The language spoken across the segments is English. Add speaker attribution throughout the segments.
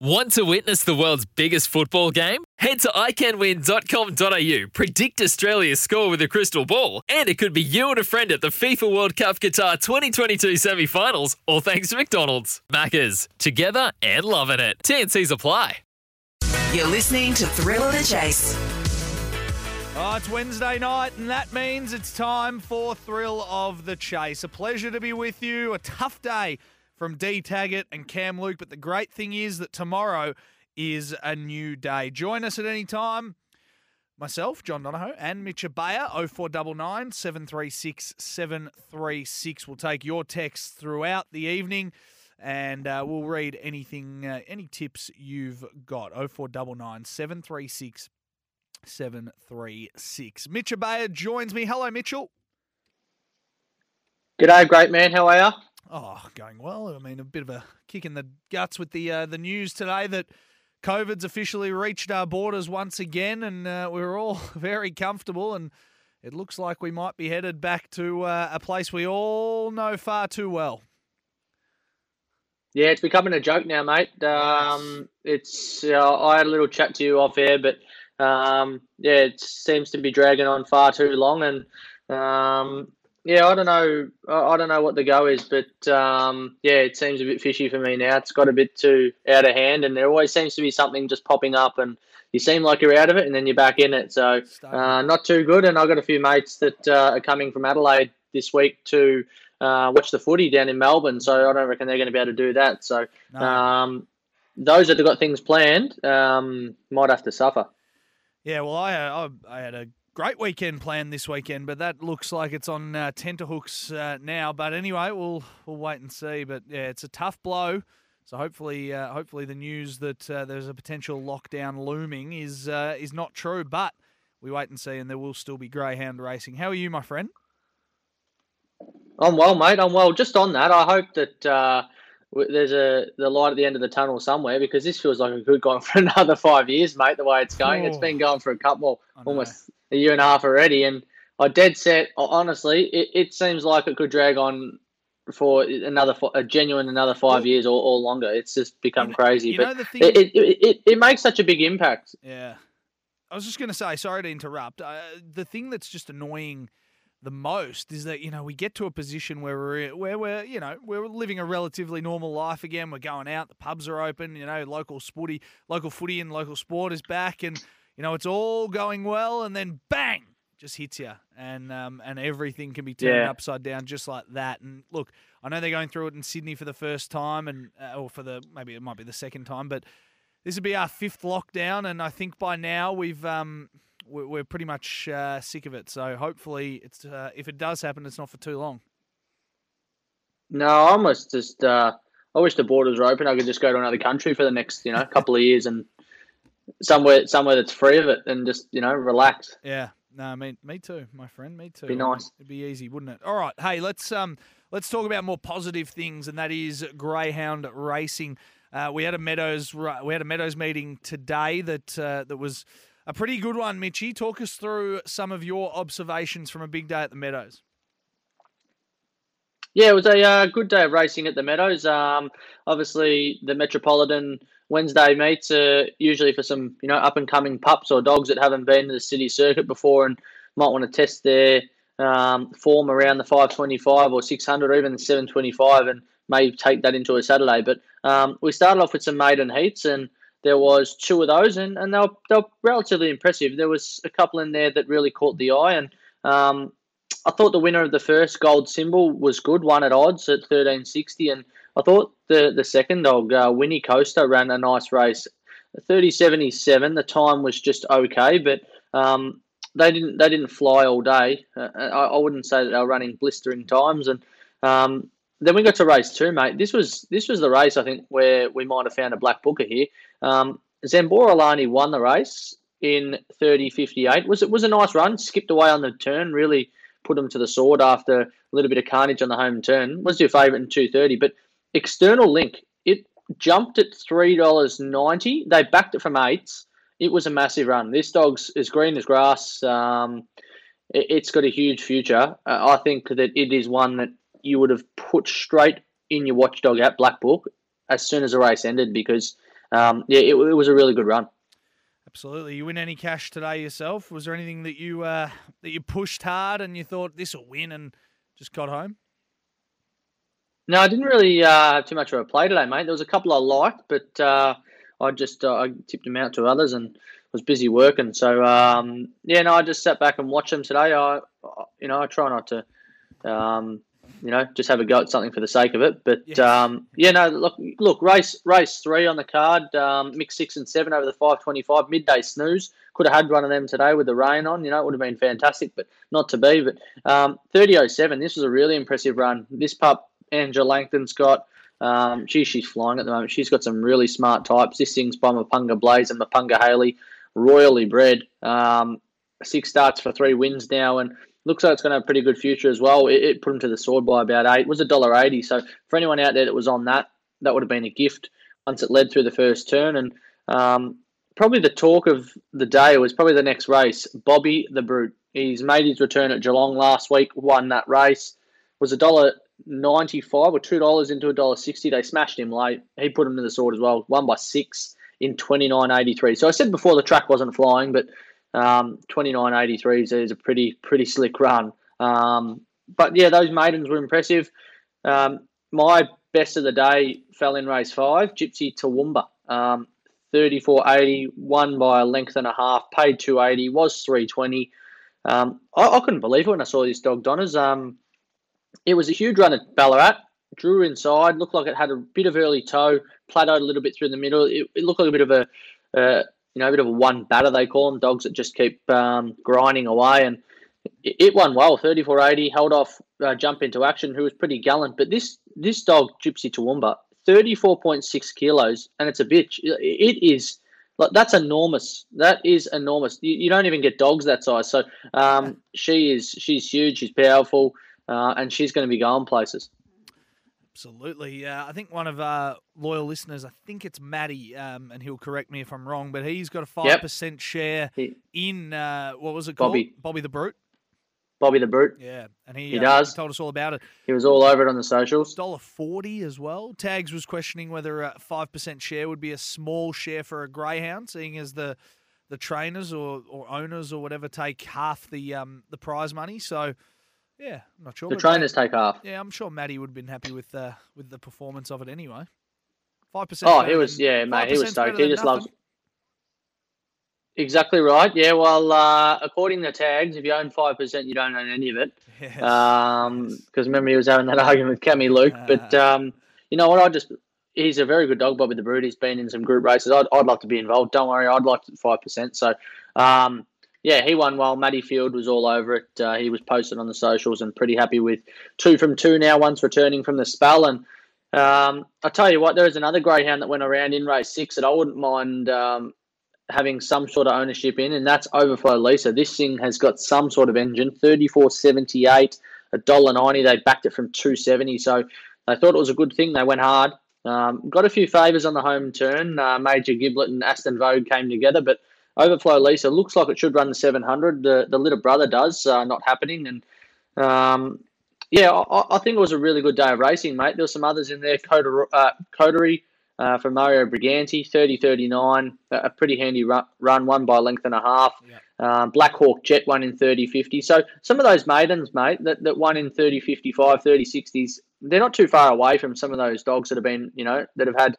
Speaker 1: Want to witness the world's biggest football game? Head to iCanWin.com.au, predict Australia's score with a crystal ball, and it could be you and a friend at the FIFA World Cup Qatar 2022 semi finals, all thanks to McDonald's. Maccas, together and loving it. TNC's apply.
Speaker 2: You're listening to Thrill of the Chase.
Speaker 3: Oh, it's Wednesday night, and that means it's time for Thrill of the Chase. A pleasure to be with you. A tough day from D Taggart and Cam Luke, but the great thing is that tomorrow is a new day. Join us at any time. Myself, John Donohoe, and Mitch Ebeyer, 0499 736 736. We'll take your texts throughout the evening and uh, we'll read anything, uh, any tips you've got. 0499 736 736. Mitch joins me. Hello, Mitchell.
Speaker 4: G'day, great man. How are you?
Speaker 3: Oh, going well. I mean, a bit of a kick in the guts with the uh, the news today that COVID's officially reached our borders once again, and uh, we're all very comfortable. And it looks like we might be headed back to uh, a place we all know far too well.
Speaker 4: Yeah, it's becoming a joke now, mate. Um, it's uh, I had a little chat to you off air, but um, yeah, it seems to be dragging on far too long, and um, yeah, I don't know, I don't know what the go is, but um, yeah, it seems a bit fishy for me now. It's got a bit too out of hand, and there always seems to be something just popping up, and you seem like you're out of it, and then you're back in it. So uh, not too good. And I've got a few mates that uh, are coming from Adelaide this week to uh, watch the footy down in Melbourne. So I don't reckon they're going to be able to do that. So
Speaker 3: No.
Speaker 4: um, those that have got things planned um, might have to suffer.
Speaker 3: Yeah, well, I I, I had a great weekend planned this weekend, but that looks like it's on uh, tenterhooks uh, now. But anyway, we'll we'll wait and see. But yeah, it's a tough blow. So hopefully, uh, hopefully the news that uh, there's a potential lockdown looming is uh, is not true. But we wait and see, and there will still be greyhound racing. How are you, my friend?
Speaker 4: I'm well, mate. I'm well. Just on that, I hope that uh, there's a the light at the end of the tunnel somewhere because this feels like it could go on for another five years, mate. The way it's going, it's been going for a couple,
Speaker 3: know.
Speaker 4: almost a year and a half already, and I dead set. Honestly, it, it seems like it could drag on for another a genuine another five years or, or longer. It's just become
Speaker 3: You kn-
Speaker 4: crazy,
Speaker 3: you
Speaker 4: but
Speaker 3: know the thing.
Speaker 4: it, it, it it makes such a big impact.
Speaker 3: Yeah. I was just going to say, sorry to interrupt. Uh, the thing that's just annoying the most is that, you know, we get to a position where we're, where we're, you know, we're living a relatively normal life again. We're going out, the pubs are open, you know, local sporty, local footy and local sport is back and, you know, it's all going well and then bang, just hits you and um, and everything can be turned
Speaker 4: Yeah.
Speaker 3: upside down just like that. And look, I know they're going through it in Sydney for the first time and uh, or for the maybe it might be the second time, but this would be our fifth lockdown, and I think by now we've um, we're, pretty much uh, sick of it. So hopefully, it's uh, if it does happen, it's not for too long.
Speaker 4: No, I almost just. Uh, I wish the borders were open. I could just go to another country for the next, you know, couple of years and somewhere somewhere that's free of it and just you know relax.
Speaker 3: Yeah, no, I mean, me too, my friend, me too.
Speaker 4: Be nice.
Speaker 3: It'd be easy, wouldn't it? All right, hey, let's um let's talk about more positive things, and that is greyhound racing. Uh, we had a Meadows we had a Meadows meeting today that uh, that was a pretty good one. Mitchy, talk us through some of your observations from a big day at the Meadows.
Speaker 4: Yeah, it was a uh, good day of racing at the Meadows. Um, obviously, the Metropolitan Wednesday meets are usually for some you know up and coming pups or dogs that haven't been to the city circuit before and might want to test their um, form around the 525 or 600 or even the 725 and may take that into a Saturday. But um, we started off with some maiden heats and there was two of those and, and they, were, they were relatively impressive. There was a couple in there that really caught the eye and um, I thought the winner of the first gold symbol was good, one at odds at 1360 and I thought the, the second dog, uh, Winnie Coaster, ran a nice race. 3077, the time was just okay, but um, they didn't they didn't fly all day. Uh, I, I wouldn't say that they were running blistering times, and um, then we got to race two, mate. This was this was the race I think where we might have found a black booker here. Um, Zamborolani won the race in 30.58. Was it was a nice run. Skipped away on the turn. Really put him to the sword after a little bit of carnage on the home turn. Was your favourite in 230, but external link it jumped at three dollars ninety. They backed it from eights. It was a massive run. This dog's as green as grass. Um, it, has got a huge future. Uh, I think that it is one that you would have put straight in your watchdog at Black Book as soon as the race ended because um, yeah, it, it, was a really good run.
Speaker 3: Absolutely. You win any cash today yourself? Was there anything that you uh, that you pushed hard and you thought this will win and just got home?
Speaker 4: No, I didn't really uh, have too much of a play today, mate. There was a couple I liked, but uh, I just uh, I tipped them out to others and was busy working. So um, yeah, no, I just sat back and watched them today. I, you know, I try not to um, you know, just have a go at something for the sake of it. But yes. um, yeah, no, look, look, race race three on the card, um, mix six and seven over the five twenty five midday snooze. Could have had one of them today with the rain on. You know, it would have been fantastic, but not to be. But um, thirty oh seven. This was a really impressive run. This pup, Angela Langton's got. Um, she's flying at the moment. She's got some really smart types. This thing's by Mapunga Blaze and Mapunga Haley, royally bred. Um, six starts for three wins now, and looks like it's going to have a pretty good future as well. It, it put him to the sword by about eight. It was a dollar eighty. So for anyone out there that was on that, that would have been a gift once it led through the first turn. And um, probably the talk of the day was probably the next race. Bobby the Brute. He's made his return at Geelong last week. Won that race. Was a dollar ninety five or two dollars into a dollar sixty. They smashed him late. He put him to the sword as well. Won by six in twenty nine eighty three. So I said before the track wasn't flying, but um, 29.83 is a pretty pretty slick run. Um, but yeah, those maidens were impressive. Um, my best of the day fell in race five, Gypsy Toowoomba. Um, 34.80, won by a length and a half, paid 280, was 320. Um, I, I, couldn't believe it when I saw this dog, Donners. Um, it was a huge run at Ballarat, drew inside, looked like it had a bit of early toe, plateaued a little bit through the middle. It, it looked like a bit of a, uh, you know, a bit of a one batter they call them, dogs that just keep um, grinding away. And it, it won well, 34.80, held off uh, Jump into Action, who was pretty gallant. But this this dog, Gypsy Toowoomba, 34.6 kilos, and it's a bitch. It is. Like, that's enormous. That is enormous. You, you don't even get dogs that size. So um, she is. She's huge. She's powerful, uh, and she's going to be going places.
Speaker 3: Absolutely. Uh, I think one of our loyal listeners, I think it's Matty, um, and he'll correct me if I'm wrong, but he's got a 5% yep. share in, uh, what was it called?
Speaker 4: Bobby.
Speaker 3: Bobby the Brute.
Speaker 4: Bobby the Brute.
Speaker 3: Yeah, and he,
Speaker 4: he uh, does.
Speaker 3: He told us all about it.
Speaker 4: He was all over it on the socials.
Speaker 3: Dollar forty as well. Tags was questioning whether a five percent share would be a small share for a greyhound, seeing as the the trainers or, or owners or whatever take half the um the prize money. So yeah, I'm not sure.
Speaker 4: The trainers take half.
Speaker 3: Yeah, I'm sure Matty would have been happy with the with the performance of it anyway. Five percent.
Speaker 4: Oh, he was yeah, mate. He was stoked. He just nothing. loves. Exactly right. Yeah. Well, uh, according to tags, if you own five percent, you don't own any of it. Yes. Um, because remember he was having that argument with Cammy Luke. But um, you know what? I just he's a very good dog, Bobby the Brute. He's been in some group races. I'd, I'd like to be involved. Don't worry, I'd like five percent. So, um, yeah, he won well. Matty Field was all over it. Uh, he was posted on the socials and pretty happy with two from two now, once returning from the spell. And um, I'll tell you what, there is another greyhound that went around in race six that I wouldn't mind um, having some sort of ownership in, and that's Overflow Lisa. This thing has got some sort of engine, thirty four seventy eight, a dollar ninety. They backed it from two seventy, so they thought it was a good thing. They went hard. Um, got a few favours on the home turn. Uh, Major Giblet and Aston Vogue came together, but Overflow Lisa looks like it should run the 700. The the little brother does, uh, not happening. And um, yeah, I, I, think it was a really good day of racing, mate. There were some others in there. Coder, uh, Coterie uh, from Mario Briganti, 30 39, a pretty handy run, run, one by length and a half. Yeah. Um, Black Hawk Jet won in 30 50. So some of those maidens, mate, that, that won in 30 55, 30 60s, they're not too far away from some of those dogs that have been, you know, that have had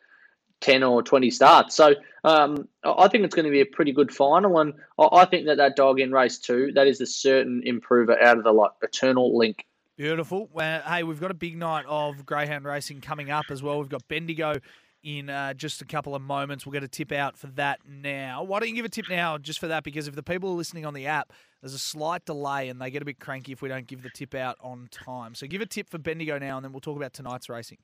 Speaker 4: 10 or 20 starts. So um, I think it's going to be a pretty good final. And I think that that dog in race two, that is a certain improver out of the like, eternal link.
Speaker 3: Beautiful. Well, hey, we've got a big night of greyhound racing coming up as well. We've got Bendigo in uh, just a couple of moments. We'll get a tip out for that now. Why don't you give a tip now just for that? Because if the people are listening on the app, there's a slight delay and they get a bit cranky if we don't give the tip out on time. So give a tip for Bendigo now, and then we'll talk about tonight's racing.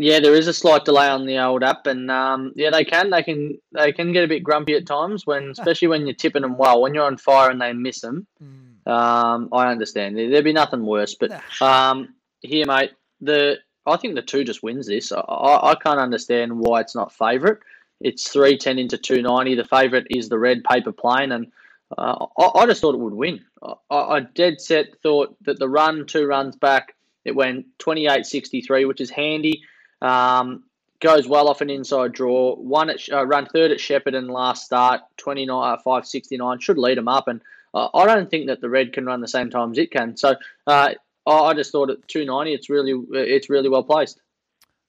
Speaker 4: Yeah, there is a slight delay on the old app, and um, yeah, they can they can they can get a bit grumpy at times when, especially when you're tipping them well. When you're on fire and they miss them,
Speaker 3: Mm.
Speaker 4: um, I understand. There- There'd be nothing worse, but um, here, mate, the I think the two just wins this. I, I I can't understand why it's not favourite. It's three ten into two ninety. The favourite is the red paper plane, and uh, I, I just thought it would win. I, I dead set thought that the run two runs back, it went twenty eight sixty three, which is handy. Um, goes well off an inside draw. One at, uh, run third at Shepparton last start, 29, uh, 569. Should lead them up. And uh, I don't think that the red can run the same time as it can. So uh, I just thought at 290, it's really it's really well placed.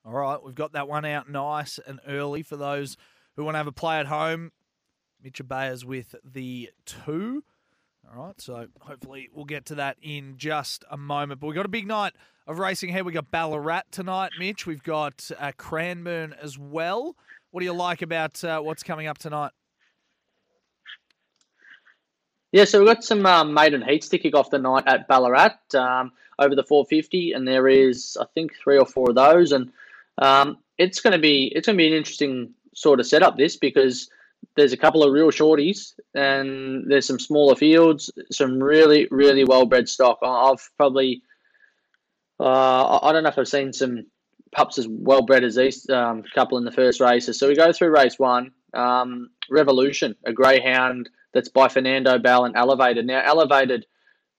Speaker 3: All right, we've got that one out nice and early for those who want to have a play at home. Mitch Ebeyer's with the two. All right, so hopefully we'll get to that in just a moment. But we've got a big night of racing here. We've got Ballarat tonight, Mitch. We've got uh, Cranbourne as well. What do you like about uh, what's coming up tonight?
Speaker 4: Yeah, so we've got some um, maiden heats to kick off the night at Ballarat um, over the 450, and there is I think three or four of those, and um, it's going to be it's going to be an interesting sort of setup this because there's a couple of real shorties and there's some smaller fields, some really really well bred stock. I've probably uh, I don't know if I've seen some pups as well bred as these um, couple in the first races. So we go through race one, um, Revolution, a greyhound that's by Fernando Bale and Elevated. Now, Elevated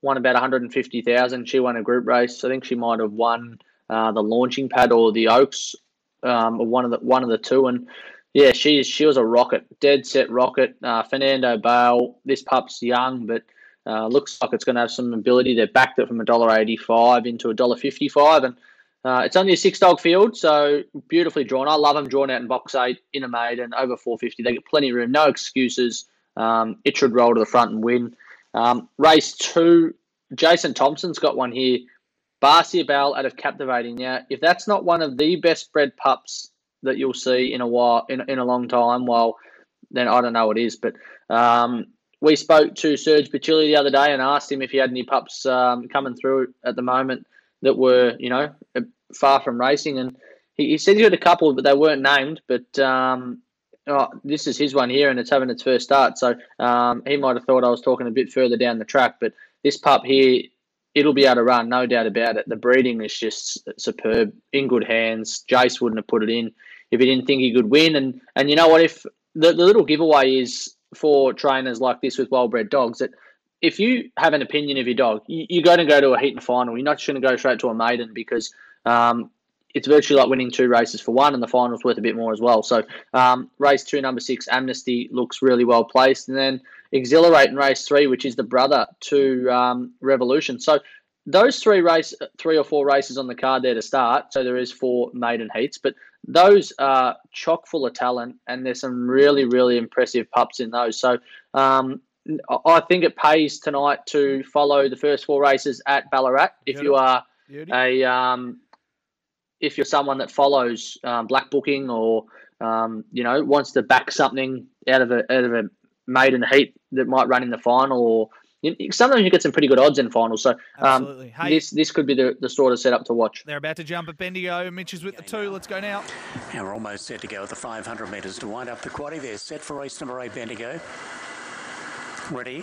Speaker 4: won about 150,000. She won a group race. I think she might have won uh, the launching pad or the Oaks, um, one of the one of the two. And yeah, she she was a rocket, dead set rocket. Uh, Fernando Bale. This pup's young, but uh, looks like it's going to have some ability. They backed it from a dollar eighty-five into a dollar fifty-five, and uh, it's only a six dog field, so beautifully drawn. I love them drawn out in box eight in a maiden over four fifty. They get plenty of room, no excuses. Um, it should roll to the front and win. Um, race two, Jason Thompson's got one here. Barcia Bale out of Captivating. Now, if that's not one of the best bred pups that you'll see in a while, in, in a long time, well, then I don't know what is. But um, we spoke to Serge Bacilli the other day and asked him if he had any pups um, coming through at the moment that were, you know, far from racing. And he, he said he had a couple, but they weren't named. But um, oh, this is his one here, and it's having its first start. So um, he might have thought I was talking a bit further down the track. But this pup here, it'll be able to run, no doubt about it. The breeding is just superb, in good hands. Jace wouldn't have put it in if he didn't think he could win. And and you know what? If the, the little giveaway is for trainers like this with well-bred dogs that if you have an opinion of your dog, you, you're going to go to a heat and final. You're not just going to go straight to a maiden because um, it's virtually like winning two races for one, and the final's worth a bit more as well. So, um, race two, number six, Amnesty looks really well placed, and then Exhilarate in race three, which is the brother to um, Revolution. So, those three race, three or four races on the card there to start. So there is four maiden heats, but those are chock full of talent, and there's some really, really impressive pups in those. So um, I think it pays tonight to follow the first four races at Ballarat. If you are a um, if you're someone that follows um, black booking or um, you know wants to back something out of a out of a maiden heat that might run in the final or sometimes you get some pretty good odds in finals. So um,
Speaker 3: Hey-
Speaker 4: this this could be the, the sort of setup to watch.
Speaker 3: They're about to jump at Bendigo. Mitch is with the two. Let's go now.
Speaker 5: And we're almost set to go at the 500 metres to wind up the quaddy. They're set for race number eight, Bendigo. Ready.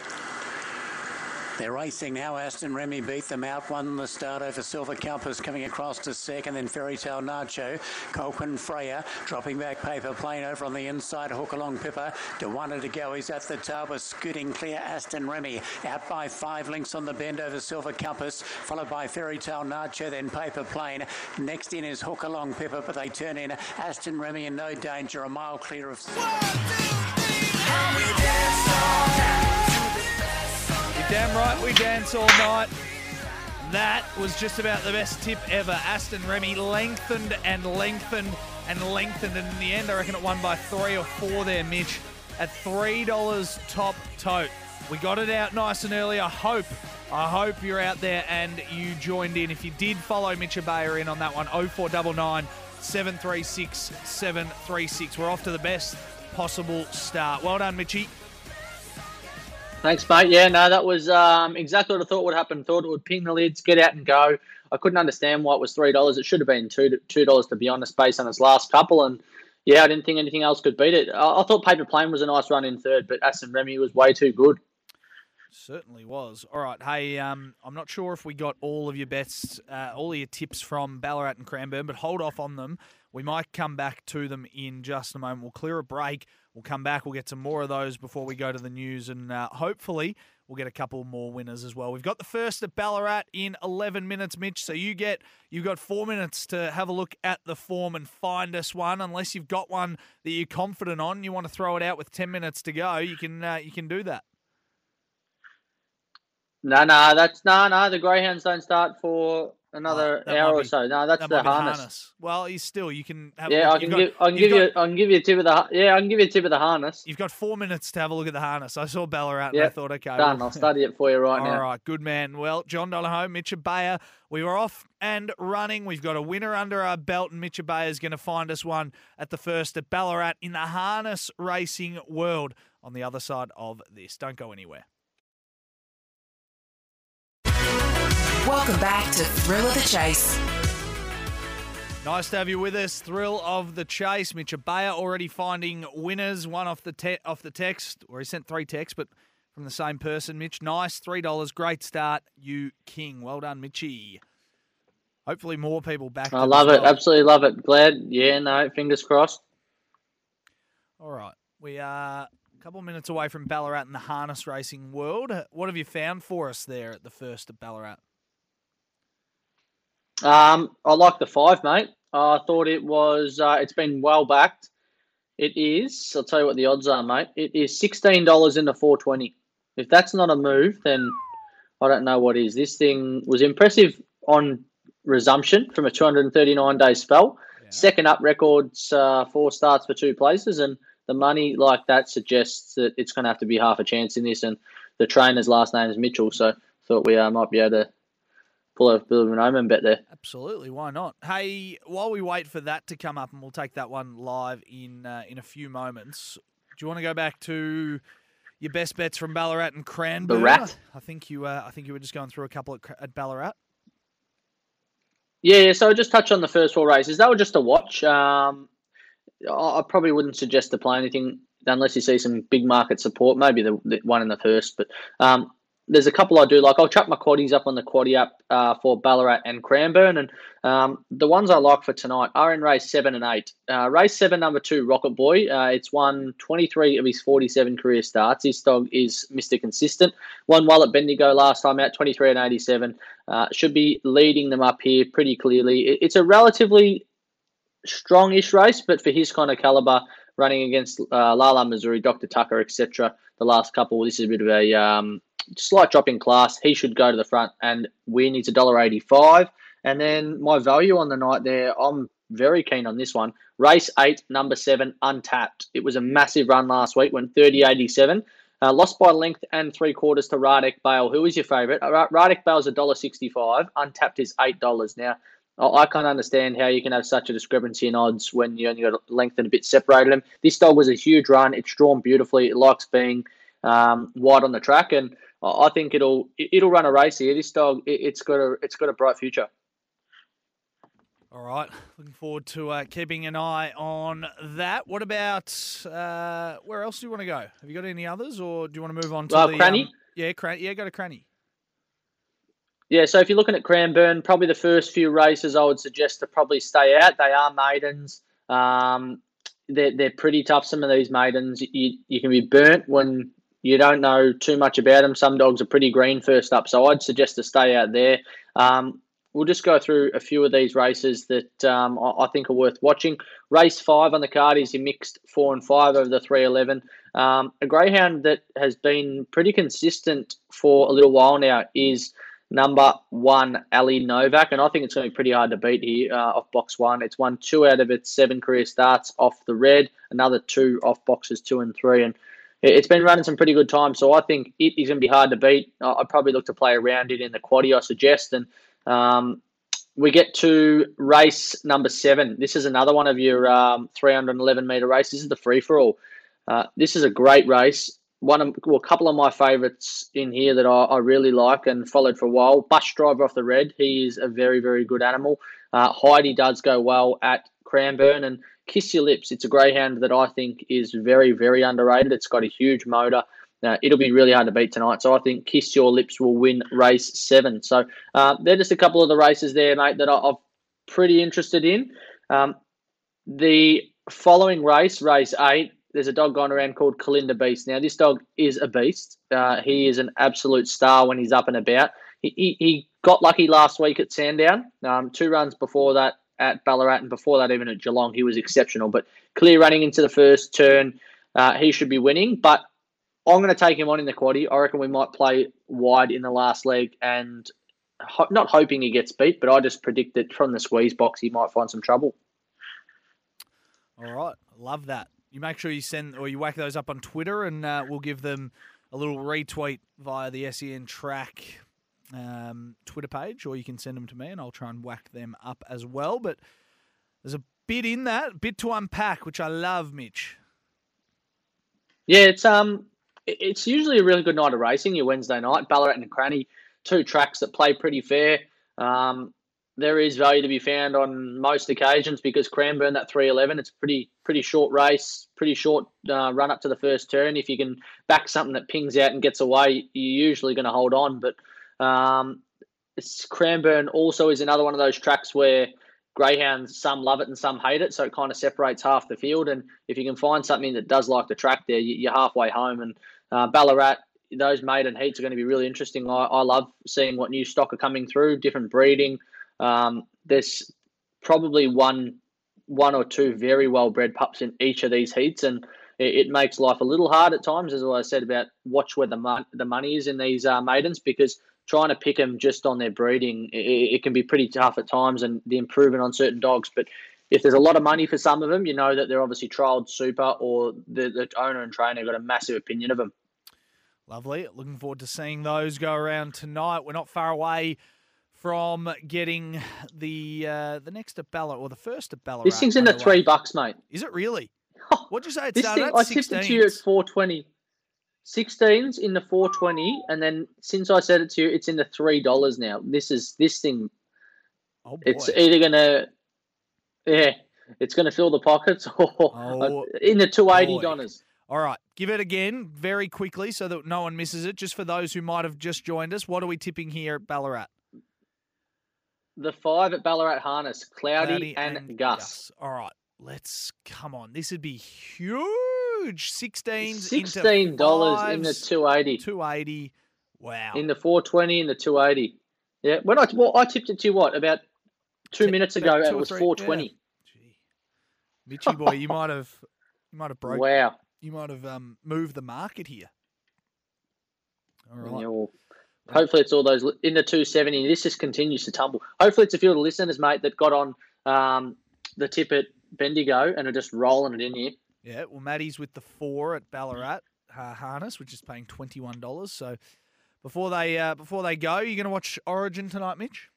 Speaker 5: They're racing now. Aston Remy beat them out. Won the start over Silver Compass coming across to second. Then Fairy Tale Nacho. Colquhoun Freya dropping back paper plane over on the inside. Hook along Pippa. To one to go. He's at the tower. Scooting clear. Aston Remy out by five links on the bend over Silver Compass. Followed by Fairy Tale Nacho. Then paper plane. Next in is Hook along Pippa. But they turn in. Aston Remy in no danger. A mile clear of.
Speaker 3: You're damn right we dance all night. That was just about the best tip ever. Aston Remy lengthened and lengthened and lengthened, and in the end, I reckon it won by three or four there, Mitch, at three dollars top tote. We got it out nice and early. I hope, I hope you're out there and you joined in. If you did follow Mitch Ebeyer in on that one, 0499 736 736. We're off to the best possible start. Well done, Mitchy.
Speaker 4: Thanks, mate. Yeah, no, that was um, exactly what I thought would happen. Thought it would ping the lids, get out and go. I couldn't understand why it was three dollars. It should have been two two dollars to be honest, based on its last couple. And yeah, I didn't think anything else could beat it. I, I thought Paper Plane was a nice run in third, but Aston Remy was way too good.
Speaker 3: Certainly was. All right. Hey, um, I'm not sure if we got all of your bets, uh, all of your tips from Ballarat and Cranbourne, but hold off on them. We might come back to them in just a moment. We'll clear a break. We'll come back. We'll get some more of those before we go to the news, and uh, hopefully we'll get a couple more winners as well. We've got the first at Ballarat in 11 minutes, Mitch. So you get you've got four minutes to have a look at the form and find us one. Unless you've got one that you're confident on, you want to throw it out with 10 minutes to go. You can uh, you can do that.
Speaker 4: No, no, that's no, no. The greyhounds don't start for another
Speaker 3: uh, that
Speaker 4: hour or
Speaker 3: be-
Speaker 4: so. No, that's
Speaker 3: That
Speaker 4: the
Speaker 3: be
Speaker 4: harness.
Speaker 3: Well, you still you can have.
Speaker 4: Yeah, I can
Speaker 3: got-
Speaker 4: give. I can give you.
Speaker 3: got-
Speaker 4: I can give you a tip of the. Yeah, I can give you a tip of the harness.
Speaker 3: You've got four minutes to have a look at the harness. I saw Ballarat and I thought, okay,
Speaker 4: Done.
Speaker 3: well-
Speaker 4: I'll study it for you right
Speaker 3: All
Speaker 4: now.
Speaker 3: right, good man. Well, John Donohoe, Mitch Ebeyer. we were off and running. We've got a winner under our belt, and Mitch Ebeyer is going to find us one at the first at Ballarat in the harness racing world on the other side of this. Don't go anywhere.
Speaker 2: Welcome back to Thrill of the Chase.
Speaker 3: Nice to have you with us. Thrill of the chase. Mitch Ebeyer already finding winners. One off the te- off the text, or he sent three texts, but from the same person. Mitch, nice three dollars. Great start, you king. Well done, Mitchy. Hopefully, more people back.
Speaker 4: I love it. Absolutely love it. Glad. Yeah. No. Fingers crossed.
Speaker 3: All right, we are a couple of minutes away from Ballarat in the harness racing world. What have you found for us there at the first at Ballarat?
Speaker 4: Um, I like the five, mate. I thought it was. Uh, it's been well backed. It is. I'll tell you what the odds are, mate. It is sixteen dollars into four twenty. If that's not a move, then I don't know what is. This thing was impressive on resumption from a two hundred and thirty nine day spell. Second up records, uh, four starts for two places, and the money like that suggests that it's going to have to be half a chance in this. And the trainer's last name is Mitchell, so thought we uh, might be able to pull a bit of an omen bet there.
Speaker 3: Absolutely, why not? Hey, while we wait for that to come up, and we'll take that one live in uh, in a few moments. Do you want to go back to your best bets from Ballarat and Cranbourne?
Speaker 4: Rat?
Speaker 3: I think you. Uh, I think you were just going through a couple at, at Ballarat.
Speaker 4: Yeah, so just touch on the first four races. They were just a watch. Um, I I probably wouldn't suggest to play anything unless you see some big market support. Maybe the, the one in the first, but um, there's a couple I do like. I'll chuck my quaddies up on the quaddie app uh, for Ballarat and Cranbourne, and um, the ones I like for tonight are in race seven and eight. Uh, race seven, number two, Rocket Boy. Uh, it's won 23 of his 47 career starts. This dog is Mr. Consistent. Won well at Bendigo last time out, 23 and 87. Uh, should be leading them up here pretty clearly. It- It's a relatively strongish race, but for his kind of caliber, running against uh, Lala Missouri, Dr. Tucker, etc., the last couple, this is a bit of a um, slight drop in class. He should go to the front, and a dollar eighty-five. And then my value on the night there, I'm very keen on this one. Race eight, number seven, untapped. It was a massive run last week, went 30 87. Uh, lost by length and three quarters to Radek Bale. Who is your favourite? Uh, Radek Bale's $1.65. Untapped is $8. Now, I I can't understand how you can have such a discrepancy in odds when you only got length and a bit separated them. This dog was a huge run. It's drawn beautifully. It likes being um, wide on the track, and I think it'll it- it'll run a race here. This dog, it, it's got a it's got a bright future.
Speaker 3: All right, looking forward to uh, keeping an eye on that. What about uh, where else do you want to go? Have you got any others, or do you want to move on to
Speaker 4: Uh,
Speaker 3: the
Speaker 4: Cranny?
Speaker 3: um, yeah, cranny. Yeah, go to cranny.
Speaker 4: Yeah, so if you're looking at Cranbourne, probably the first few races, I would suggest to probably stay out. They are maidens. Um, they're, they're pretty tough, some of these maidens. You, you can be burnt when you don't know too much about them. Some dogs are pretty green first up, so I'd suggest to stay out there. Um, we'll just go through a few of these races that um, I, I think are worth watching. Race five on the card is your mixed four and five over the 311. Um, a greyhound that has been pretty consistent for a little while now is number one, Ali Novak, and I think it's going to be pretty hard to beat here uh, off box one. It's won two out of its seven career starts off the red, another two off boxes two and three, and it's been running some pretty good time. So I think it is going to be hard to beat. I'd probably look to play around it in the quaddy, I suggest, and um, we get to race number seven. This is another one of your um, 311 meter race. This is the free for all. Uh, this is a great race. One of well, a couple of my favourites in here that I, I, really like and followed for a while. Bus driver off the red. He is a very very good animal. Uh, Heidi does go well at Cranbourne and Kiss Your Lips. It's a greyhound that I think is very very underrated. It's got a huge motor. Uh, it'll be really hard to beat tonight. So I think Kiss Your Lips will win race seven. So uh, they're just a couple of the races there, mate, that I, am pretty interested in. Um, the following race, race eight, there's a dog going around called Kalinda Beast. Now, this dog is a beast. Uh, he is an absolute star when he's up and about. He, he, he got lucky last week at Sandown. Um, two runs before that at Ballarat, and before that, even at Geelong, he was exceptional. But clear running into the first turn, uh, he should be winning. But I'm going to take him on in the quaddy. I reckon we might play wide in the last leg and ho- not hoping he gets beat, but I just predict that from the squeeze box he might find some trouble.
Speaker 3: All right, love that. You make sure you send or you whack those up on Twitter, and uh, we'll give them a little retweet via the SEN track um, Twitter page, or you can send them to me, and I'll try and whack them up as well. But there's a bit in that, bit to unpack, which I love, Mitch.
Speaker 4: Yeah, it's um, it's usually a really good night of racing. Your Wednesday night, Ballarat and Cranny, two tracks that play pretty fair. Um, there is value to be found on most occasions because Cranbourne that 311 it's pretty pretty short race pretty short uh, run up to the first turn if you can back something that pings out and gets away you're usually going to hold on but um, Cranbourne also is another one of those tracks where greyhounds some love it and some hate it so it kind of separates half the field and if you can find something that does like the track there you're halfway home and uh, Ballarat, those maiden heats are going to be really interesting. I, I love seeing what new stock are coming through, different breeding. Um, there's probably one one or two very well bred pups in each of these heats, and it, it, makes life a little hard at times, as I said about watch where the the money is in these uh, maidens because trying to pick them just on their breeding it, it, can be pretty tough at times, and the improvement on certain dogs. But if there's a lot of money for some of them, you know that they're obviously trialed super or the, the owner and trainer got a massive opinion of them.
Speaker 3: Lovely. Looking forward to seeing those go around tonight. We're not far away from getting the uh, the next at Ballarat or the first at Ballarat.
Speaker 4: This thing's in the, three bucks, mate.
Speaker 3: Is it really? What'd you say? It
Speaker 4: this thing, I tipped it to you at four twenty. 16s in the 420 and then since i said it to you it's in the three dollars now this is this thing oh it's either gonna yeah, it's going to fill the pockets or oh, in the two eighty dollars.
Speaker 3: All right, give it again very quickly so that no one misses it. Just for those who might have just joined us, what are we tipping here at Ballarat?
Speaker 4: The five at Ballarat Harness, Cloudy, Cloudy and, and Gus. Gus.
Speaker 3: All right, let's come on. This would be huge. Sixteen.
Speaker 4: Sixteen dollars in the two eighty.
Speaker 3: Two eighty. Wow.
Speaker 4: In the four twenty and the two eighty. Yeah. When I well, I tipped it to you what about two minutes ago it was four twenty.
Speaker 3: Yeah. Mitchy boy, you might have you might have broken.
Speaker 4: Wow.
Speaker 3: You might have um, moved the market here.
Speaker 4: All right. Yeah, well, hopefully it's all those in the two seventy. This just continues to tumble. Hopefully it's a few of the listeners, mate, that got on um, the tip at Bendigo and are just rolling it in here.
Speaker 3: Yeah, well, Maddie's with the four at Ballarat uh, harness, which is paying twenty one dollars. So before they uh, before they go, you're going to watch Origin tonight, Mitch?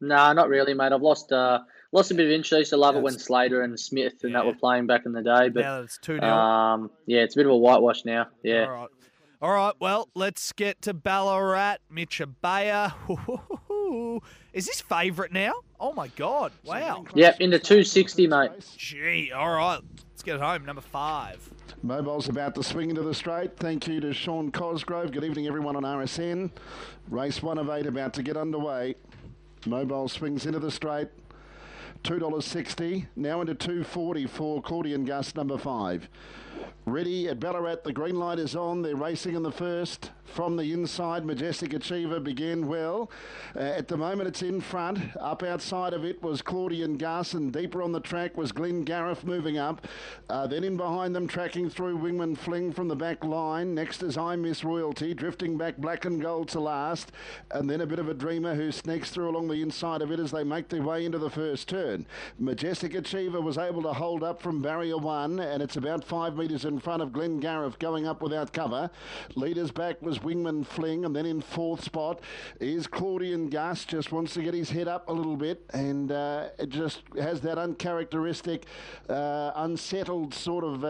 Speaker 4: No, nah, not really, mate. I've lost uh, lost a bit of interest. I used to love yeah, it when Slater and Smith and yeah. that were playing back in the day. But
Speaker 3: now it's two
Speaker 4: um, yeah, it's a bit of a whitewash now. Yeah.
Speaker 3: All right. All right. Well, let's get to Ballarat. Mitch Ebeyer. Is this favourite now? Oh my God! Wow.
Speaker 4: Yep, into two sixty, mate.
Speaker 3: Gee. All right. Let's get it home. Number five.
Speaker 6: Mobile's about to swing into the straight. Thank you to Sean Cosgrove. Good evening, everyone on RSN. Race one of eight about to get underway. Mobile swings into the straight. $2.60, now into 240 for Claudian Gus number five. Ready at Ballarat, the green light is on. They're racing in the first. From the inside, Majestic Achiever began well. Uh, at the moment, it's in front. Up outside of it was Claudian Garson. Deeper on the track was Glen Gariff moving up. Uh, then in behind them, tracking through Wingman Fling from the back line. Next is I Miss Royalty, drifting back black and gold to last. And then a bit of a dreamer who sneaks through along the inside of it as they make their way into the first turn. Majestic Achiever was able to hold up from barrier one, and it's about five metres in front of Glen Gariff going up without cover. Leaders back was Wingman Fling, and then in fourth spot is Claudian Gus. Just wants to get his head up a little bit, and uh, it just has that uncharacteristic, uh, unsettled sort of.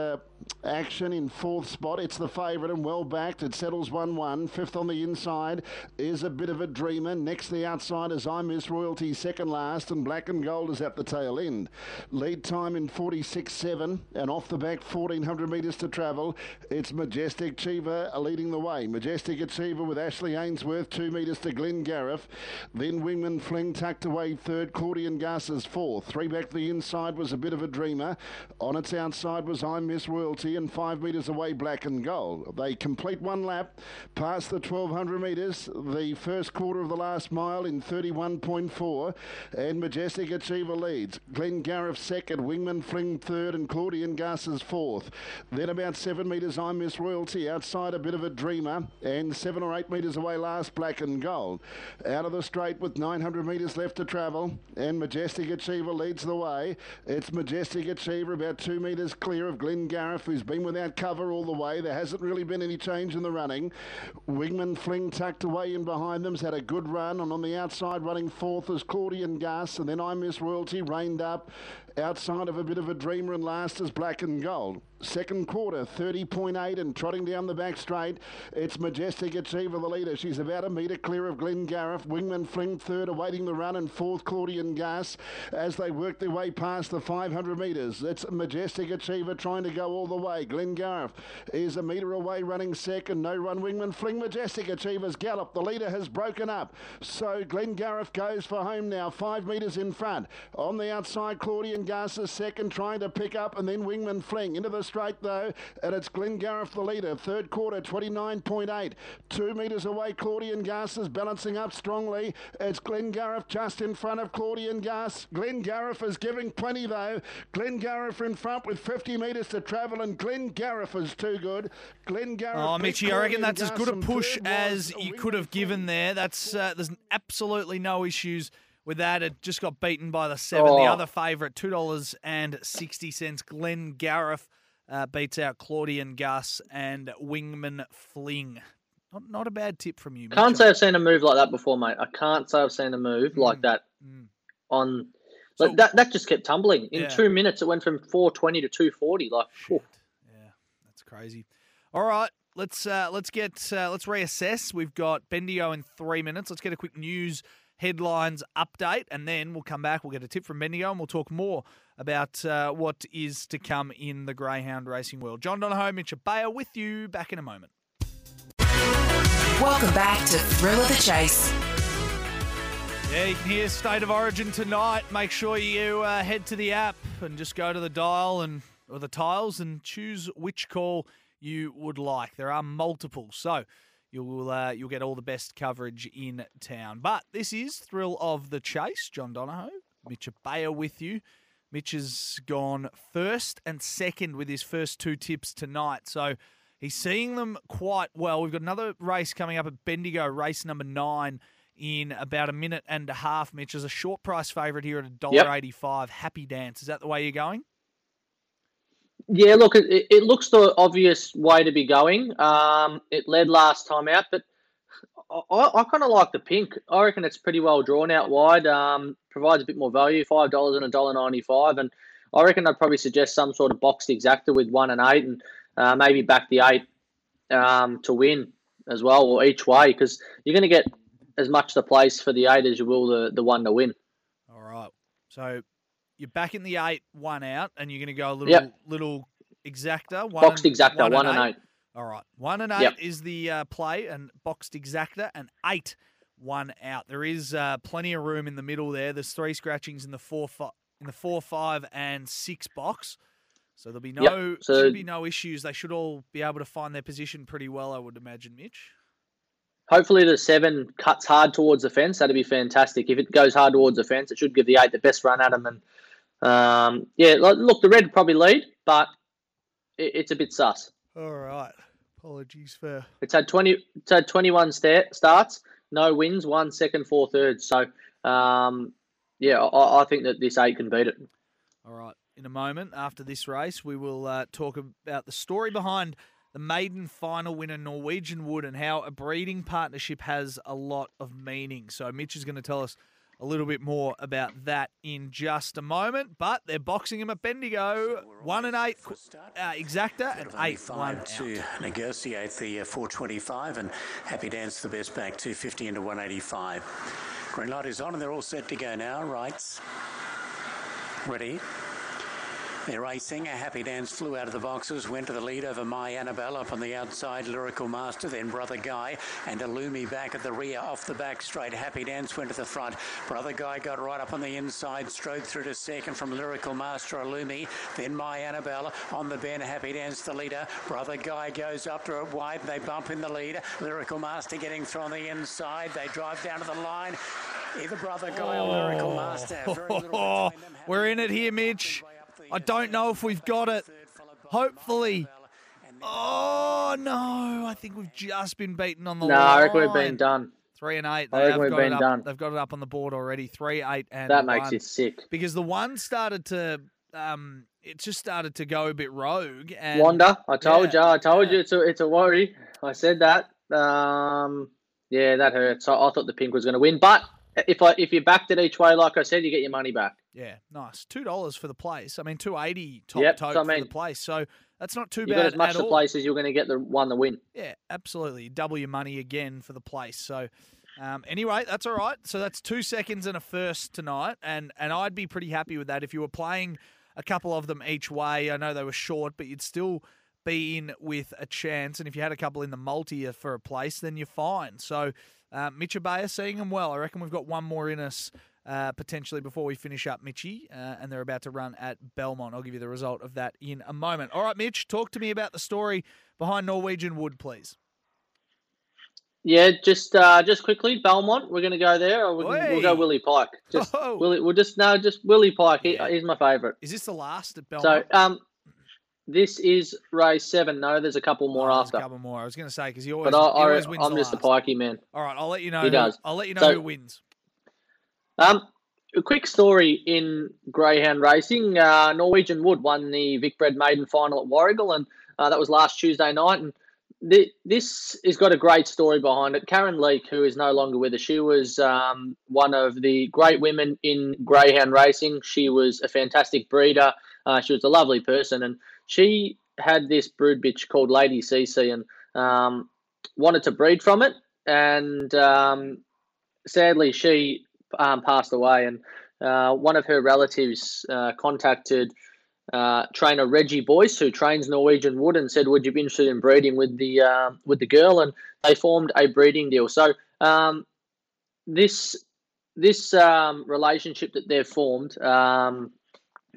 Speaker 6: Action in fourth spot. It's the favourite and well backed. It settles 1 1. Fifth on the inside is a bit of a dreamer. Next, the outside is I Miss Royalty, second last, and Black and Gold is at the tail end. Lead time in 46 7, and off the back, 1400 metres to travel. It's Majestic Achiever leading the way. Majestic Achiever with Ashley Ainsworth, two metres to Glen Gariff. Then Wingman Fling tucked away third. Claudian Gus is fourth. Three back the inside was a bit of a dreamer. On its outside was I Miss Royalty and five metres away black and gold. They complete one lap past the 1200 metres, the first quarter of the last mile in 31.4, and Majestic Achiever leads. Glen Gariff second, Wingman Fling third, and Claudian Gus is fourth. Then about seven metres, I Miss Royalty outside a bit of a dreamer, and seven or eight metres away last black and gold. Out of the straight with 900 metres left to travel, and Majestic Achiever leads the way. It's Majestic Achiever about two metres clear of Glen Who's been without cover all the way. There hasn't really been any change in the running. Wingman Fling tucked away in behind them's had a good run, and on the outside running fourth is Claudian Gus, and then I Miss Royalty reined up outside of a bit of a dreamer and last is black and gold. Second quarter, 30.8 and trotting down the back straight. It's Majestic Achiever, the leader. She's about a metre clear of Glen Gariff. Wingman Fling third, awaiting the run, and fourth Claudian Gus, as they work their way past the 500 metres. It's Majestic Achiever trying to go all the way. Glen Gariff is a metre away, running second. No run, Wingman Fling. Majestic Achiever's gallop. The leader has broken up. So Glen Gariff goes for home now, five metres in front. On the outside, Claudian Is second, trying to pick up, and then Wingman Fling into the straight though, and it's Glen Gariff the leader. Third quarter, 29.8. Two metres away, Claudian Gus is balancing up strongly. It's Glen Gariff just in front of Claudian Gus. Glen Gariff is giving plenty though. Glen Gariff in front with 50 metres to travel, and Glen Gariff is too good. Glen Gariff.
Speaker 3: Oh, Mitchy, I reckon that's as good a push as you could have given there. That's uh, there's absolutely no issues with that. It just got beaten by the seven. The
Speaker 4: Oh.
Speaker 3: other favourite, two dollars and sixty cents. Glen Gariff uh, beats out Claudian Gus and Wingman Fling. Not, not a bad tip from you.
Speaker 4: Man.
Speaker 3: Can't
Speaker 4: say I've seen a move like that before, mate. I can't say I've seen a move like that
Speaker 3: mm.
Speaker 4: on.
Speaker 3: So-
Speaker 4: that, that just kept tumbling. In
Speaker 3: Yeah.
Speaker 4: two minutes, it went from 420 to 240. Like.
Speaker 3: Yeah, that's crazy. All right, let's uh, let's get uh, let's reassess. We've got Bendigo in three minutes. Let's get a quick news headlines update, and then we'll come back. We'll get a tip from Bendigo, and we'll talk more about uh, what is to come in the greyhound racing world. John Donohoe, Mitch Ebeyer with you. Back in a moment.
Speaker 2: Welcome back to Thrill of the Chase.
Speaker 3: Yeah, you can hear State of Origin tonight. Make sure you uh, head to the app and just go to the dial and or the tiles and choose which call you would like. There are multiple, so you'll uh, you'll get all the best coverage in town. But this is Thrill of the Chase. John Donohoe, Mitch Ebeyer with you. Mitch has gone first and second with his first two tips tonight, so he's seeing them quite well. We've got another race coming up at Bendigo, race number nine in about a minute and a half. Mitch is a short price favourite here at a dollar eighty-five. Happy dance. Is that the way you're going?
Speaker 4: Yeah, look, it, it- looks the obvious way to be going. Um, it led last time out, but I, I, I kind of like the pink. I reckon it's pretty well drawn out wide. Um, provides a bit more value, five dollars and a dollar ninety-five, and I reckon I'd probably suggest some sort of boxed exacta with one and eight, and uh, maybe back the eight um, to win as well, or each way, because you're going to get as much the place for the eight as you will the, the one to win.
Speaker 3: All right. So you're back in the eight, one out, and you're going to go a little
Speaker 4: Yep.
Speaker 3: little exacta. One
Speaker 4: Boxed
Speaker 3: and,
Speaker 4: exacta, one, and eight.
Speaker 3: All right. One and eight
Speaker 4: Yep.
Speaker 3: is the uh, play, and boxed exacta, and eight, one out. There is uh, plenty of room in the middle there. There's three scratchings in the four, fi- in the four, five, and six box. So there'll be no
Speaker 4: so-
Speaker 3: should be no issues. They should all be able to find their position pretty well, I would imagine, Mitch.
Speaker 4: Hopefully, the seven cuts hard towards the fence. That'd be fantastic. If it goes hard towards the fence, it should give the eight the best run at them. And um, yeah, look, the red probably lead, but it, it's a bit sus.
Speaker 3: All right. Apologies for
Speaker 4: It's had twenty. It's had twenty-one sta- starts, no wins, one second, four thirds. So um, yeah, I, I think that this eight can beat it.
Speaker 3: All right. in a moment after this race. We will uh, talk about the story behind the maiden final winner, Norwegian Wood, and how a breeding partnership has a lot of meaning. So, Mitch is going to tell us a little bit more about that in just a moment. But they're boxing him at Bendigo. One and eight uh, exacta and eight one
Speaker 5: five to negotiate the uh, 425 and Happy Dance the best back 250 into 185. Green light is on and they're all set to go now. Rights. Ready. They're racing. A happy dance flew out of the boxes, went to the lead over My Annabelle up on the outside. Lyrical Master, then Brother Guy, and Illumi back at the rear off the back straight. Happy Dance went to the front. Brother Guy got right up on the inside, strode through to second from Lyrical Master Illumi, then My Annabelle on the bend. Happy Dance the leader. Brother Guy goes up to it wide. They bump in the lead. Lyrical Master getting through on the inside. They drive down to the line. Either Brother Guy or Lyrical Master. Very little between them.
Speaker 3: We're in it here, Mitch. I don't know if we've got it. Hopefully. Oh no! I think we've just been beaten on the
Speaker 4: No,
Speaker 3: line.
Speaker 4: I reckon we've been done.
Speaker 3: Three and eight.
Speaker 4: I
Speaker 3: They
Speaker 4: reckon
Speaker 3: have
Speaker 4: we've been done.
Speaker 3: They've got it up on the board already. Three, eight, and
Speaker 4: That makes
Speaker 3: one.
Speaker 4: you sick.
Speaker 3: because the one started to um, it just started to go a bit rogue. And
Speaker 4: Wanda, I told
Speaker 3: Yeah,
Speaker 4: you, I told
Speaker 3: yeah.
Speaker 4: you, it's a, it's a worry. I said that. Um, yeah, that hurts. I, I thought the pink was going to win, but if I if you backed it each way, like I said, you get your money back.
Speaker 3: Yeah, nice. Two dollars for the place. I mean, two eighty top
Speaker 4: Yep,
Speaker 3: tote
Speaker 4: so I
Speaker 3: for the
Speaker 4: mean,
Speaker 3: place. So that's not too bad
Speaker 4: got as much the
Speaker 3: all.
Speaker 4: place as you're going to get the one the win.
Speaker 3: Yeah, absolutely. Double your money again for the place. So, um, anyway, that's all right. So that's two seconds and a first tonight, and and I'd be pretty happy with that if you were playing a couple of them each way. I know they were short, but you'd still be in with a chance. And if you had a couple in the multi for a place, then you're fine. So, uh, Mitch Ebeyer seeing them well. I reckon we've got one more in us. Uh, potentially before we finish up, Mitchy, uh, and they're about to run at Belmont. I'll give you the result of that in a moment. All right, Mitch, talk to me about the story behind Norwegian Wood, please.
Speaker 4: Yeah, just uh, just quickly, Belmont. We're going to go there, or we can, we'll go. Willie Pike. Just
Speaker 3: Oh.
Speaker 4: Willie. We'll just no, just Willie Pike. He,
Speaker 3: Yeah.
Speaker 4: he's my favourite.
Speaker 3: Is this the last at Belmont?
Speaker 4: So, um, this is race seven. No, there's a couple more
Speaker 3: Oh,
Speaker 4: after.
Speaker 3: A couple more. I was going to say because he always,
Speaker 4: But I,
Speaker 3: he always
Speaker 4: I,
Speaker 3: wins
Speaker 4: I'm
Speaker 3: the
Speaker 4: just a
Speaker 3: last.
Speaker 4: pikey man.
Speaker 3: All right, I'll let you know.
Speaker 4: He
Speaker 3: who,
Speaker 4: does.
Speaker 3: I'll let you know
Speaker 4: So-
Speaker 3: who wins.
Speaker 4: Um, a quick story in greyhound racing. Uh, Norwegian Wood won the Vic Bred Maiden final at Warragul, and uh, that was last Tuesday night. And th- this has got a great story behind it. Karen Leake, who is no longer with us, she was um, one of the great women in greyhound racing. She was a fantastic breeder. Uh, she was a lovely person, and she had this brood bitch called Lady CC, and um, wanted to breed from it. And um, sadly, she um, passed away, and uh, one of her relatives uh, contacted uh, trainer Reggie Boyce, who trains Norwegian Wood, and said, "Would you be interested in breeding with the uh, with the girl?" And they formed a breeding deal. So um, this this um, relationship that they've formed um,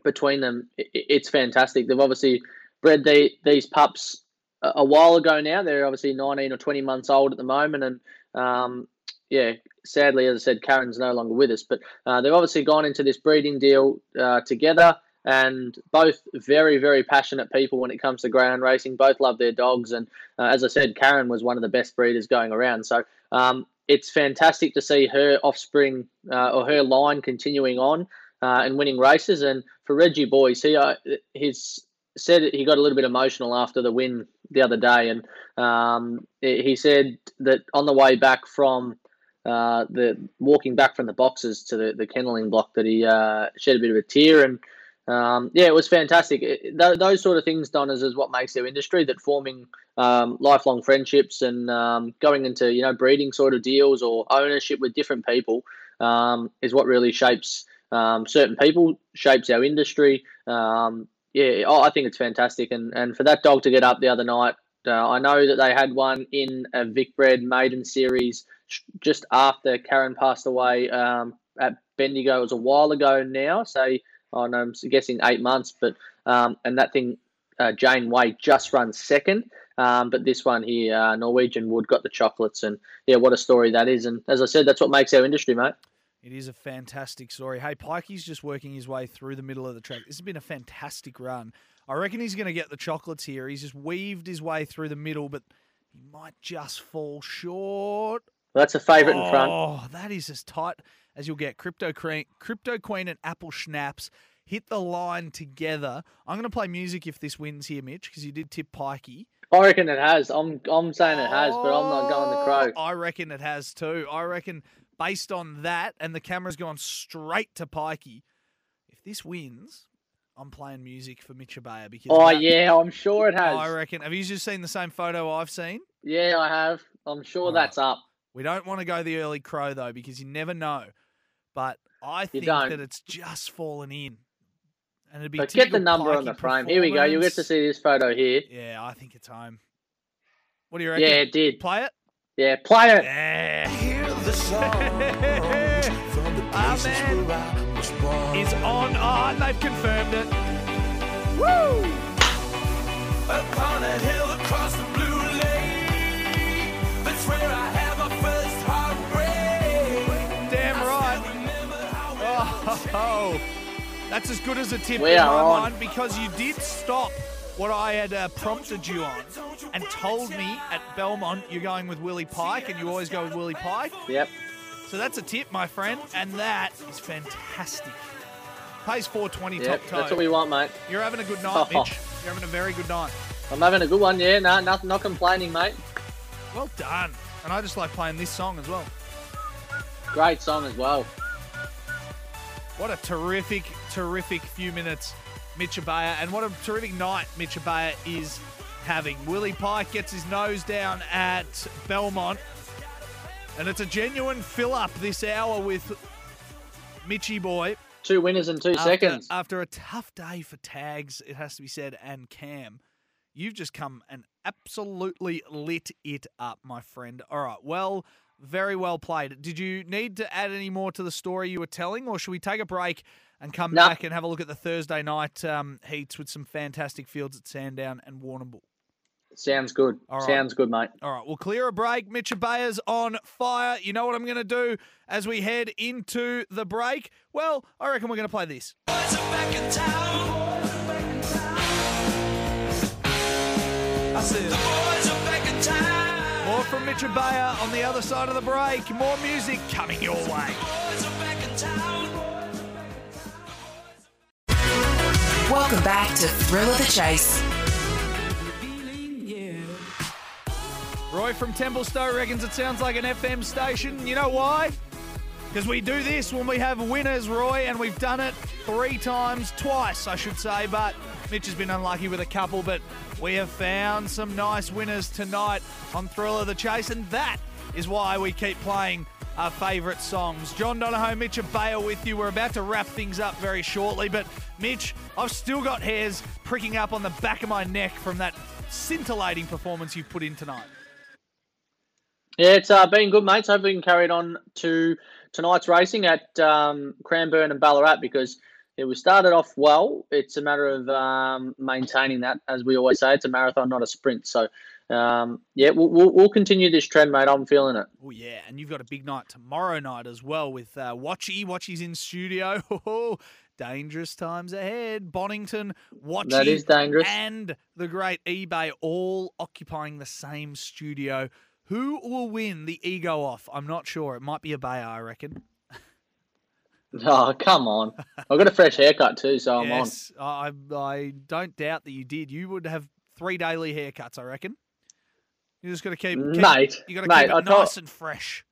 Speaker 4: between them, i i- it's fantastic. They've obviously bred the, these pups a, a while ago now. They're obviously 19 or 20 months old at the moment, and um, yeah, sadly, as I said, Karen's no longer with us. But uh, they've obviously gone into this breeding deal uh, together, and both very, very passionate people when it comes to greyhound racing. Both love their dogs, and uh, as I said, Karen was one of the best breeders going around. So um, it's fantastic to see her offspring uh, or her line continuing on uh, and winning races. And for Reggie Boyce, he uh, he's said he got a little bit emotional after the win the other day, and um, he said that on the way back from uh, the walking back from the boxes to the, the kenneling block that he uh, shed a bit of a tear and um, yeah, it was fantastic. It, th- those sort of things, Don, is is what makes their industry. That forming um, lifelong friendships and um, going into you know breeding sort of deals or ownership with different people um, is what really shapes um, certain people, shapes our industry. Um, yeah, I I think it's fantastic, and and for that dog to get up the other night, uh, I know that they had one in a Vic Bred maiden series just after Karen passed away um, at Bendigo. It was a while ago now, so on I'm guessing eight months, but um, and that thing uh, Jane Way just runs second. Um, but this one here, uh, Norwegian Wood got the chocolates, and yeah, what a story that is. And as I said, that's what makes our industry, mate.
Speaker 3: It is a fantastic story. Hey, Pikey's just working his way through the middle of the track. This has been a fantastic run. I reckon he's going to get the chocolates here. He's just weaved his way through the middle, but he might just fall short.
Speaker 4: Well, that's a favourite in oh, front.
Speaker 3: Oh, that is as tight as you'll get. Crypto Queen, Crypto Queen and Apple Schnapps. hit the line together. I'm going to play music if this wins here, Mitch, because you did tip Pikey.
Speaker 4: I reckon it has. I'm I'm saying it has, but I'm not going the crow.
Speaker 3: Oh, I reckon it has too. I reckon based on that, and the camera's gone straight to Pikey. If this wins, I'm playing music for Mitch Ebeyer because.
Speaker 4: Oh
Speaker 3: that-
Speaker 4: yeah, I'm sure it has.
Speaker 3: I reckon. Have you just seen the same photo I've seen?
Speaker 4: Yeah, I have. I'm sure
Speaker 3: All
Speaker 4: that's up.
Speaker 3: We don't want to go the early crow though, because you never know. But I think that it's just fallen in, and it'd be.
Speaker 4: But get the number on the frame. Here we go. You'll get to see this photo here.
Speaker 3: Yeah, I think it's home. What do you reckon?
Speaker 4: Yeah, it did.
Speaker 3: Play it.
Speaker 4: Yeah, play it.
Speaker 3: Yeah. Our ah, man is on. Oh, and they've confirmed it. Woo! Oh, that's as good as a tip
Speaker 4: We
Speaker 3: in my
Speaker 4: on.
Speaker 3: mind because you did stop what I had uh, prompted you on and told me at Belmont you're going with Willie Pike and you always go with Willie Pike.
Speaker 4: Yep.
Speaker 3: So that's a tip, my friend, and that is fantastic. Pays 420
Speaker 4: Yep.
Speaker 3: top tote.
Speaker 4: That's what we want, mate.
Speaker 3: You're having a good night, Mitch. You're having a very good night.
Speaker 4: I'm having a good one. Yeah, no, nothing, not complaining, mate.
Speaker 3: Well done. And I just like playing this song as well.
Speaker 4: Great song as well.
Speaker 3: What a terrific, terrific few minutes, Mitch Ebeyer, and what a terrific night Mitch Ebeyer is having. Willie Pike gets his nose down at Belmont, and it's a genuine fill up this hour with Mitchy Boy.
Speaker 4: Two winners in two
Speaker 3: After,
Speaker 4: seconds.
Speaker 3: after a tough day for tags, it has to be said, and Cam, you've just come and absolutely lit it up, my friend. All right, well, very well played. Did you need to add any more to the story you were telling, or should we take a break and come
Speaker 4: No.
Speaker 3: back and have a look at the Thursday night um, heats with some fantastic fields at Sandown and Warrnambool?
Speaker 4: Sounds good.
Speaker 3: All right.
Speaker 4: Sounds good, mate.
Speaker 3: All right, we'll clear a break. Mitch Ebeyer's on fire. You know what I'm going to do as we head into the break? Well, I reckon we're going to play this.
Speaker 7: boys are back in town. I said, town.
Speaker 3: More from Mitch Ebeyer on the other side of the break. More music coming your way.
Speaker 7: Boys are back in town.
Speaker 2: Welcome back to Thrill of the Chase.
Speaker 3: Roy from Templestowe reckons it sounds like an FM station. You know why? Because we do this when we have winners, Roy, and we've done it three times, twice, I should say. But Mitch has been unlucky with a couple, but we have found some nice winners tonight on Thrill of the Chase, and that is why we keep playing our favourite songs. John Donohoe, Mitch Ebeyer with you. We're about to wrap things up very shortly, but Mitch, I've still got hairs pricking up on the back of my neck from that scintillating performance you've put in tonight.
Speaker 4: Yeah, it's uh, been good, mates. Hope we can carry it on to tonight's racing at um, Cranbourne and Ballarat because yeah, we started off well. It's a matter of um, maintaining that, as we always say. It's a marathon, not a sprint. So, um, yeah, we'll, we'll, we'll continue this trend, mate. I'm feeling it.
Speaker 3: Oh yeah, and you've got a big night tomorrow night as well with uh, Watchy. Watchy's in studio. Oh, dangerous times ahead. Bonington, Watchy,
Speaker 4: That is dangerous.
Speaker 3: and the great eBay all occupying the same studio. Who will win the ego off? I'm not sure. It might be a Bay, I reckon.
Speaker 4: Oh, come on. I've got a fresh haircut too, so I'm on.
Speaker 3: yes, I I don't doubt that you did. You would have three daily haircuts, I reckon. You just got to keep, keep
Speaker 4: Mate,
Speaker 3: You got to keep it
Speaker 4: I told-
Speaker 3: nice and fresh.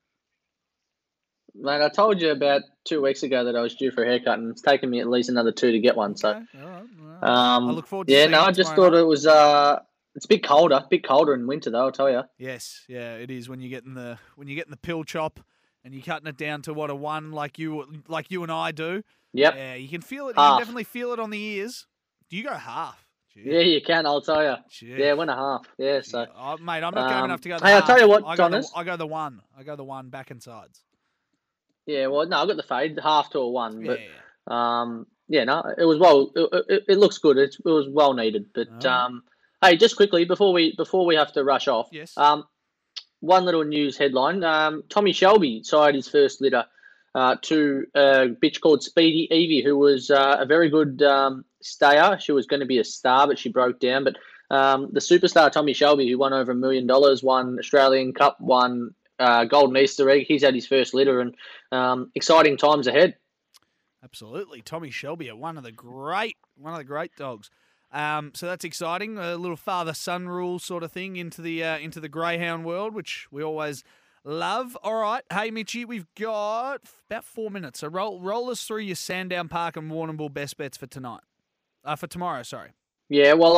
Speaker 4: Mate, I told you about two weeks ago that I was due for a haircut, and it's taken me at least another two to get one. So,
Speaker 3: Okay, all right, all right.
Speaker 4: um,
Speaker 3: I look forward to
Speaker 4: yeah, no, I just thought
Speaker 3: night.
Speaker 4: it was. Uh, it's a bit colder, a bit colder in winter though. I'll tell you.
Speaker 3: Yes, yeah, it is when you get in the when you get in the pill chop and you're cutting it down to what a one like you like you and I do.
Speaker 4: Yep.
Speaker 3: Yeah, you can feel it. You can definitely feel it on the ears. Do you go half? Gee,
Speaker 4: Yeah, you can. I'll tell you.
Speaker 3: gee,
Speaker 4: Yeah, one and a half. Yeah, so
Speaker 3: Oh, mate, I'm not going
Speaker 4: Um,
Speaker 3: enough to go. The
Speaker 4: hey, I'll tell you what,
Speaker 3: I go, the,
Speaker 4: Jonas.
Speaker 3: I go the one. I go the one back and sides.
Speaker 4: yeah. Well, no, I got the fade half to a one,
Speaker 3: Yeah,
Speaker 4: but um, yeah, no, it was well. It, it, it looks good. It, it was well needed. But
Speaker 3: Alright.
Speaker 4: um, hey, just quickly before we before we have to rush off.
Speaker 3: Yes.
Speaker 4: Um, one little news headline: um, Tommy Shelby sired his first litter uh, to a bitch called Speedy Evie, who was uh, a very good um, stayer. She was going to be a star, but she broke down. But um, the superstar Tommy Shelby, who won over a million dollars, won Australian Cup, won uh, Golden Easter egg. He's had his first litter, and um, exciting times ahead.
Speaker 3: Absolutely, Tommy Shelby, one of the great, one of the great dogs. Um, so that's exciting. A little father son rule sort of thing into the uh, into the greyhound world, which we always love. All right, hey Mitchy, we've got about four minutes. So roll roll us through your Sandown Park and Warrnambool best bets for tonight, uh, for tomorrow. Sorry.
Speaker 4: Yeah, well,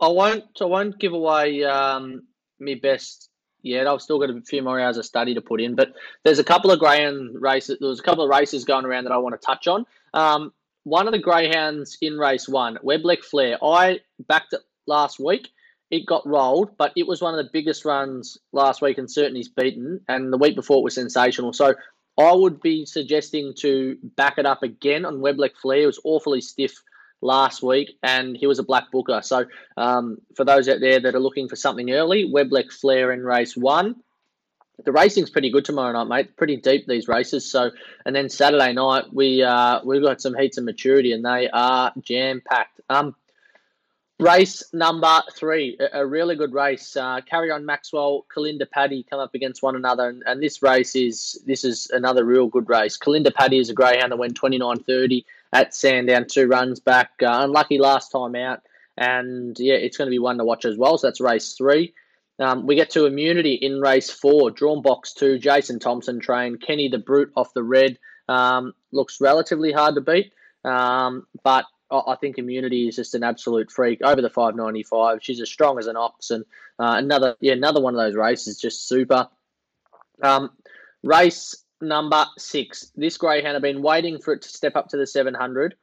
Speaker 4: I, I won't I won't give away um, me best yet. I've still got a few more hours of study to put in, but there's a couple of greyhound races. There's a couple of races going around that I want to touch on. Um, one of the greyhounds in race one, Webleck Flair. I backed it last week. It got rolled, but it was one of the biggest runs last week, and certainly is beaten. And the week before it was sensational. So I would be suggesting to back it up again on Webleck Flair. It was awfully stiff last week, and he was a black booker. So um, for those out there that are looking for something early, Webleck Flair in race one. The racing's pretty good tomorrow night, mate. Pretty deep these races. So, and then Saturday night we uh, we've got some heats of maturity, and they are jam packed. Um, race number three, a, a really good race. Uh, Carry on Maxwell, Kalinda Paddy come up against one another, and, and this race is this is another real good race. Kalinda Paddy is a greyhound that went twenty nine thirty at Sandown, two runs back. Uh, unlucky last time out. And yeah, it's going to be one to watch as well. So that's race three. Um, we get to immunity in race four, drawn box two, Jason Thompson train. Kenny the Brute off the red. Um, looks relatively hard to beat, um, but I I think immunity is just an absolute freak over the 595. She's as strong as an ox, and uh, another yeah another one of those races just super. Um, race number six. This greyhound have been waiting for it to step up to the 700.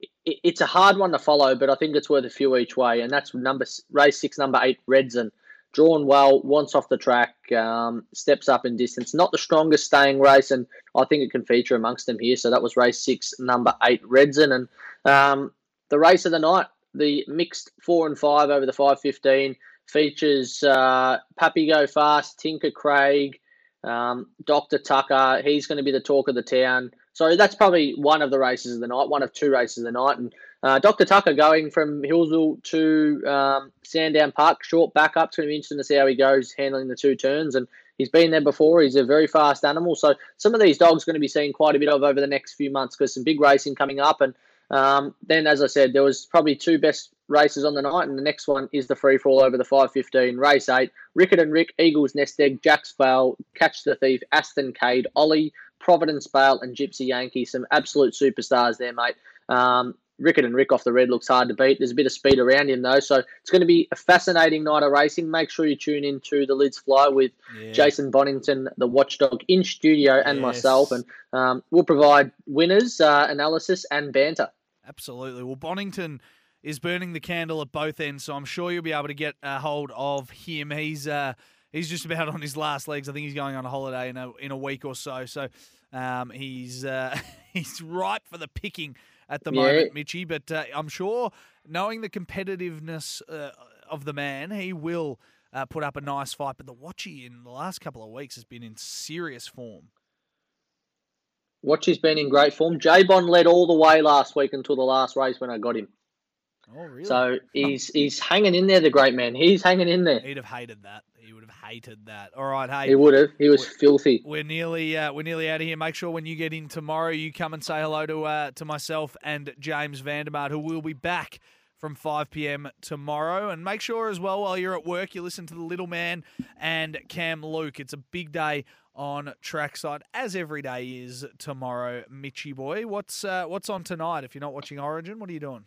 Speaker 4: It, it's a hard one to follow, but I think it's worth a few each way, and that's number race six, number eight, Redson. Drawn well, once off the track, um, steps up in distance. Not the strongest staying race, and I think it can feature amongst them here. So that was race six, number eight, Redson, and um, the race of the night, the mixed four and five over the five fifteen features uh, Pappy Go Fast, Tinker Craig, um, Dr. Tucker, he's going to be the talk of the town. So that's probably one of the races of the night, one of two races of the night. And uh, Dr. Tucker going from Healesville to um, Sandown Park, short backup. It's going to be interesting to see how he goes handling the two turns. And he's been there before. He's a very fast animal. So some of these dogs are going to be seeing quite a bit of over the next few months because some big racing coming up. And um, then, as I said, there was probably two best races on the night, and the next one is the free fall over the 515. Race 8, Rickett and Rick, Eagles Nest Egg, Jack's Bale, Catch the Thief, Aston Cade, Ollie, Providence Bale, and Gypsy Yankee. Some absolute superstars there, mate. Um, Rickett and Rick off the red looks hard to beat. There's a bit of speed around him, though, so it's going to be a fascinating night of racing. Make sure you tune in to the Lids Fly with
Speaker 3: Yeah.
Speaker 4: Jason Bonington, the watchdog, in studio, and
Speaker 3: Yes.
Speaker 4: myself, and um, we'll provide winners, uh, analysis, and banter.
Speaker 3: Absolutely. Well, Bonington is burning the candle at both ends, so I'm sure you'll be able to get a hold of him. He's uh, he's just about on his last legs. I think he's going on a holiday in a in a week or so. So um, he's uh, he's ripe for the picking at the
Speaker 4: Yeah.
Speaker 3: moment, Mitchy. But uh, I'm sure, knowing the competitiveness uh, of the man, he will. Uh, put up a nice fight, but the Watchy in the last couple of weeks has been in serious form.
Speaker 4: Watchy's been in great form. J Bond led all the way last week until the last race when I got him.
Speaker 3: Oh, really?
Speaker 4: So he's he's hanging in there, the great man. He's hanging in there.
Speaker 3: He'd have hated that. He would have hated that. All right, hey,
Speaker 4: He would have. He was filthy.
Speaker 3: We're nearly uh, we're nearly out of here. Make sure when you get in tomorrow, you come and say hello to uh, to myself and James Vandermart, who will be back from 5 p.m. tomorrow. And make sure as well while you're at work, you listen to the little man and Cam Luke. It's a big day on trackside, as every day is tomorrow. Mitchy boy, what's uh, what's on tonight? If you're not watching Origin, what are you doing?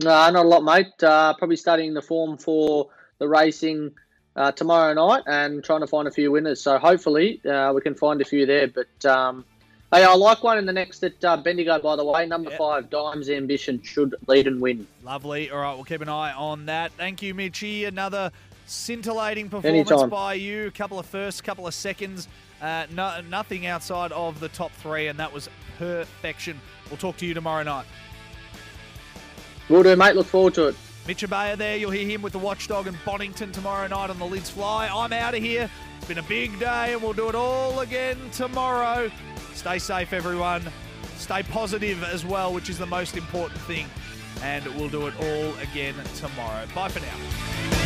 Speaker 4: No, not a lot, mate. Uh, probably studying the form for the racing uh, tomorrow night and trying to find a few winners. So hopefully uh, we can find a few there. But um, hey, I like one in the next at uh, Bendigo, by the way. Number
Speaker 3: Yeah.
Speaker 4: five, Dimes Ambition should lead and win.
Speaker 3: Lovely. All right, we'll keep an eye on that. Thank you, Mitchy. Another scintillating performance
Speaker 4: Anytime.
Speaker 3: by you. A couple of firsts, couple of seconds. Uh, no, nothing outside of the top three, and that was perfection. We'll talk to you tomorrow night.
Speaker 4: Will do, mate. Look forward to it.
Speaker 3: Mitch Ebeyer there. You'll hear him with the Watchdog and Bonington tomorrow night on the Lids Fly. I'm out of here. It's been a big day, and we'll do it all again tomorrow. Stay safe, everyone. Stay positive as well, which is the most important thing. And we'll do it all again tomorrow. Bye for now.